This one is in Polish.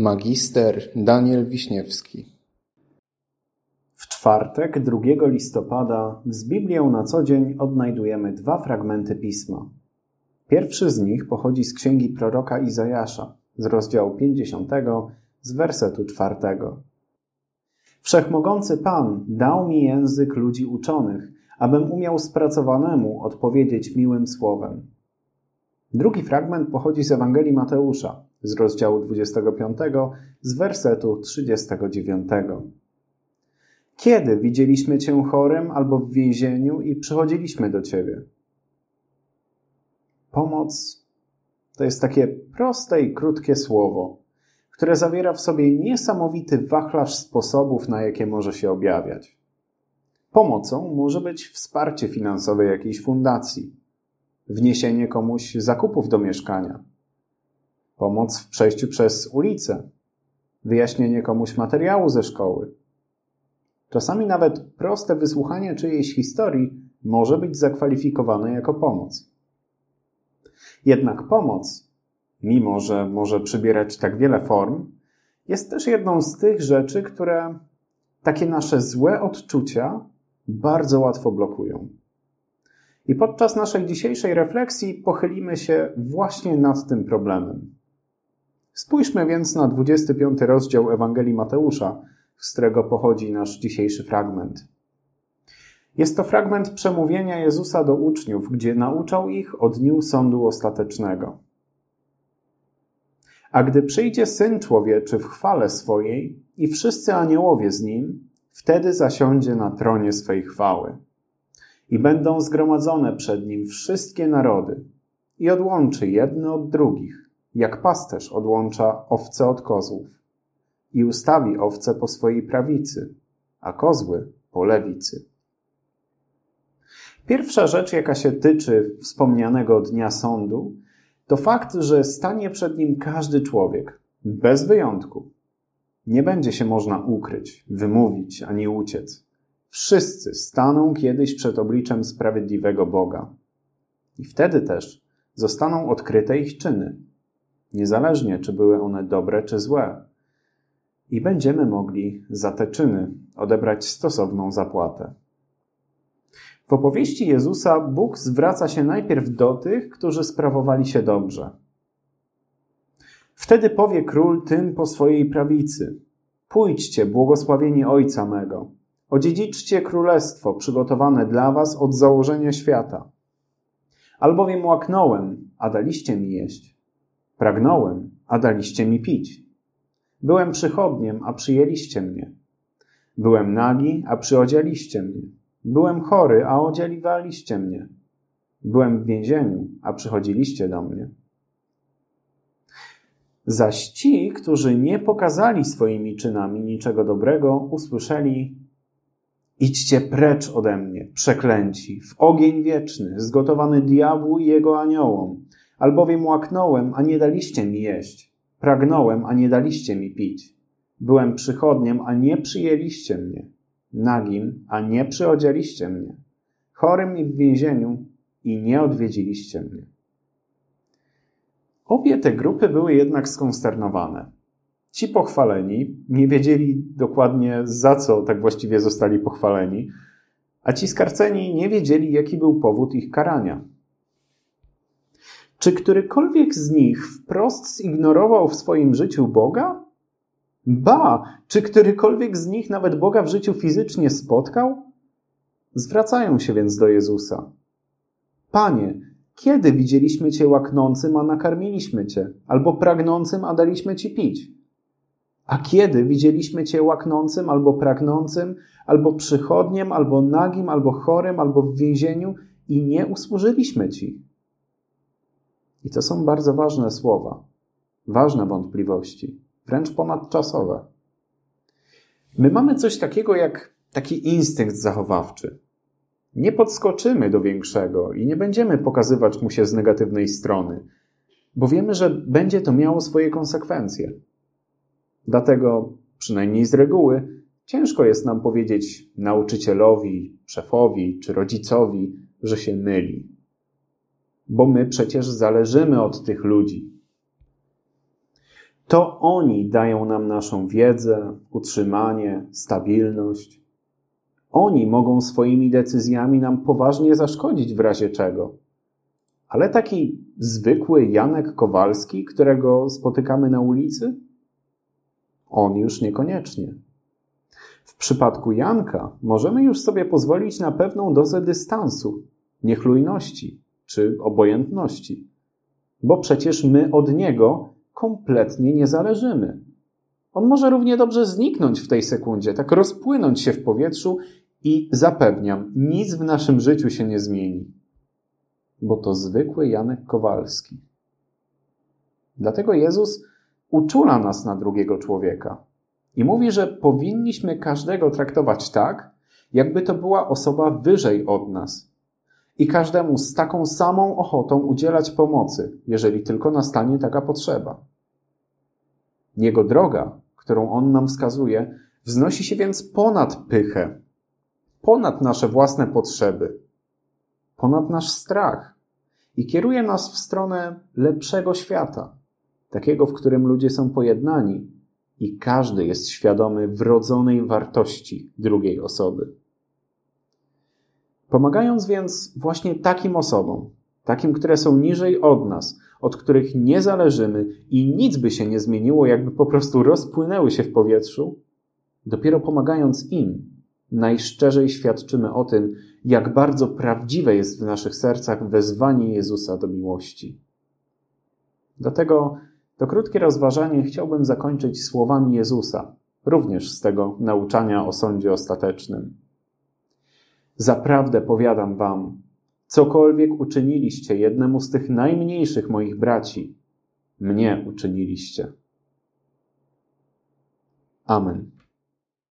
Magister Daniel Wiśniewski W czwartek, 2 listopada, z Biblią na co dzień odnajdujemy dwa fragmenty pisma. Pierwszy z nich pochodzi z księgi proroka Izajasza, z rozdziału 50, z wersetu 4. Wszechmogący Pan dał mi język ludzi uczonych, abym umiał spracowanemu odpowiedzieć miłym słowem. Drugi fragment pochodzi z Ewangelii Mateusza, z rozdziału 25, z wersetu 39. Kiedy widzieliśmy Cię chorym albo w więzieniu i przychodziliśmy do Ciebie? Pomoc to jest takie proste i krótkie słowo, które zawiera w sobie niesamowity wachlarz sposobów, na jakie może się objawiać. Pomocą może być wsparcie finansowe jakiejś fundacji, wniesienie komuś zakupów do mieszkania, pomoc w przejściu przez ulicę, wyjaśnienie komuś materiału ze szkoły. Czasami nawet proste wysłuchanie czyjejś historii może być zakwalifikowane jako pomoc. Jednak pomoc, mimo że może przybierać tak wiele form, jest też jedną z tych rzeczy, które takie nasze złe odczucia bardzo łatwo blokują. I podczas naszej dzisiejszej refleksji pochylimy się właśnie nad tym problemem. Spójrzmy więc na 25 rozdział Ewangelii Mateusza, z którego pochodzi nasz dzisiejszy fragment. Jest to fragment przemówienia Jezusa do uczniów, gdzie nauczał ich o dniu sądu ostatecznego. A gdy przyjdzie Syn Człowieczy w chwale swojej i wszyscy aniołowie z Nim, wtedy zasiądzie na tronie swej chwały. I będą zgromadzone przed Nim wszystkie narody i odłączy jedne od drugich, jak pasterz odłącza owce od kozłów i ustawi owce po swojej prawicy, a kozły po lewicy. Pierwsza rzecz, jaka się tyczy wspomnianego dnia sądu, to fakt, że stanie przed nim każdy człowiek, bez wyjątku. Nie będzie się można ukryć, wymówić ani uciec. Wszyscy staną kiedyś przed obliczem sprawiedliwego Boga. I wtedy też zostaną odkryte ich czyny, niezależnie czy były one dobre czy złe. I będziemy mogli za te czyny odebrać stosowną zapłatę. W opowieści Jezusa Bóg zwraca się najpierw do tych, którzy sprawowali się dobrze. Wtedy powie król tym po swojej prawicy: Pójdźcie, błogosławieni Ojca mego, odziedziczcie królestwo przygotowane dla was od założenia świata. Albowiem łaknąłem, a daliście mi jeść. Pragnąłem, a daliście mi pić. Byłem przychodniem, a przyjęliście mnie. Byłem nagi, a przyodzialiście mnie. Byłem chory, a odzieliwaliście mnie. Byłem w więzieniu, a przychodziliście do mnie. Zaś ci, którzy nie pokazali swoimi czynami niczego dobrego, usłyszeli: Idźcie precz ode mnie, przeklęci, w ogień wieczny, zgotowany diabłu i jego aniołom, albowiem łaknąłem, a nie daliście mi jeść, pragnąłem, a nie daliście mi pić. Byłem przychodniem, a nie przyjęliście mnie nagim, a nie przyodzieliście mnie, chorym i w więzieniu i nie odwiedziliście mnie. Obie te grupy były jednak skonsternowane. Ci pochwaleni nie wiedzieli dokładnie za co tak właściwie zostali pochwaleni, a ci skarceni nie wiedzieli, jaki był powód ich karania. Czy którykolwiek z nich wprost zignorował w swoim życiu Boga? Ba, czy którykolwiek z nich nawet Boga w życiu fizycznie spotkał? Zwracają się więc do Jezusa. Panie, kiedy widzieliśmy Cię łaknącym, a nakarmiliśmy Cię, albo pragnącym, a daliśmy Ci pić? A kiedy widzieliśmy Cię łaknącym, albo pragnącym, albo przychodniem, albo nagim, albo chorym, albo w więzieniu i nie usłużyliśmy Ci? I to są bardzo ważne słowa, ważne wątpliwości wręcz ponadczasowe. My mamy coś takiego jak taki instynkt zachowawczy. Nie podskoczymy do większego i nie będziemy pokazywać mu się z negatywnej strony, bo wiemy, że będzie to miało swoje konsekwencje. Dlatego, przynajmniej z reguły, ciężko jest nam powiedzieć nauczycielowi, szefowi czy rodzicowi, że się myli. Bo my przecież zależymy od tych ludzi, To oni dają nam naszą wiedzę, utrzymanie, stabilność. Oni mogą swoimi decyzjami nam poważnie zaszkodzić w razie czego. Ale taki zwykły Janek Kowalski, którego spotykamy na ulicy? On już niekoniecznie. W przypadku Janka możemy już sobie pozwolić na pewną dozę dystansu, niechlujności czy obojętności, bo przecież my od niego kompletnie nie zależymy. On może równie dobrze zniknąć w tej sekundzie, tak rozpłynąć się w powietrzu i zapewniam, nic w naszym życiu się nie zmieni, bo to zwykły Janek Kowalski. Dlatego Jezus uczula nas na drugiego człowieka i mówi, że powinniśmy każdego traktować tak, jakby to była osoba wyżej od nas. I każdemu z taką samą ochotą udzielać pomocy, jeżeli tylko nastanie taka potrzeba. Jego droga, którą on nam wskazuje, wznosi się więc ponad pychę, ponad nasze własne potrzeby, ponad nasz strach i kieruje nas w stronę lepszego świata, takiego, w którym ludzie są pojednani i każdy jest świadomy wrodzonej wartości drugiej osoby. Pomagając więc właśnie takim osobom, takim, które są niżej od nas, od których nie zależymy i nic by się nie zmieniło, jakby po prostu rozpłynęły się w powietrzu, dopiero pomagając im, najszczerzej świadczymy o tym, jak bardzo prawdziwe jest w naszych sercach wezwanie Jezusa do miłości. Dlatego to krótkie rozważanie chciałbym zakończyć słowami Jezusa, również z tego nauczania o sądzie ostatecznym. Zaprawdę powiadam wam, cokolwiek uczyniliście jednemu z tych najmniejszych moich braci, mnie uczyniliście. Amen.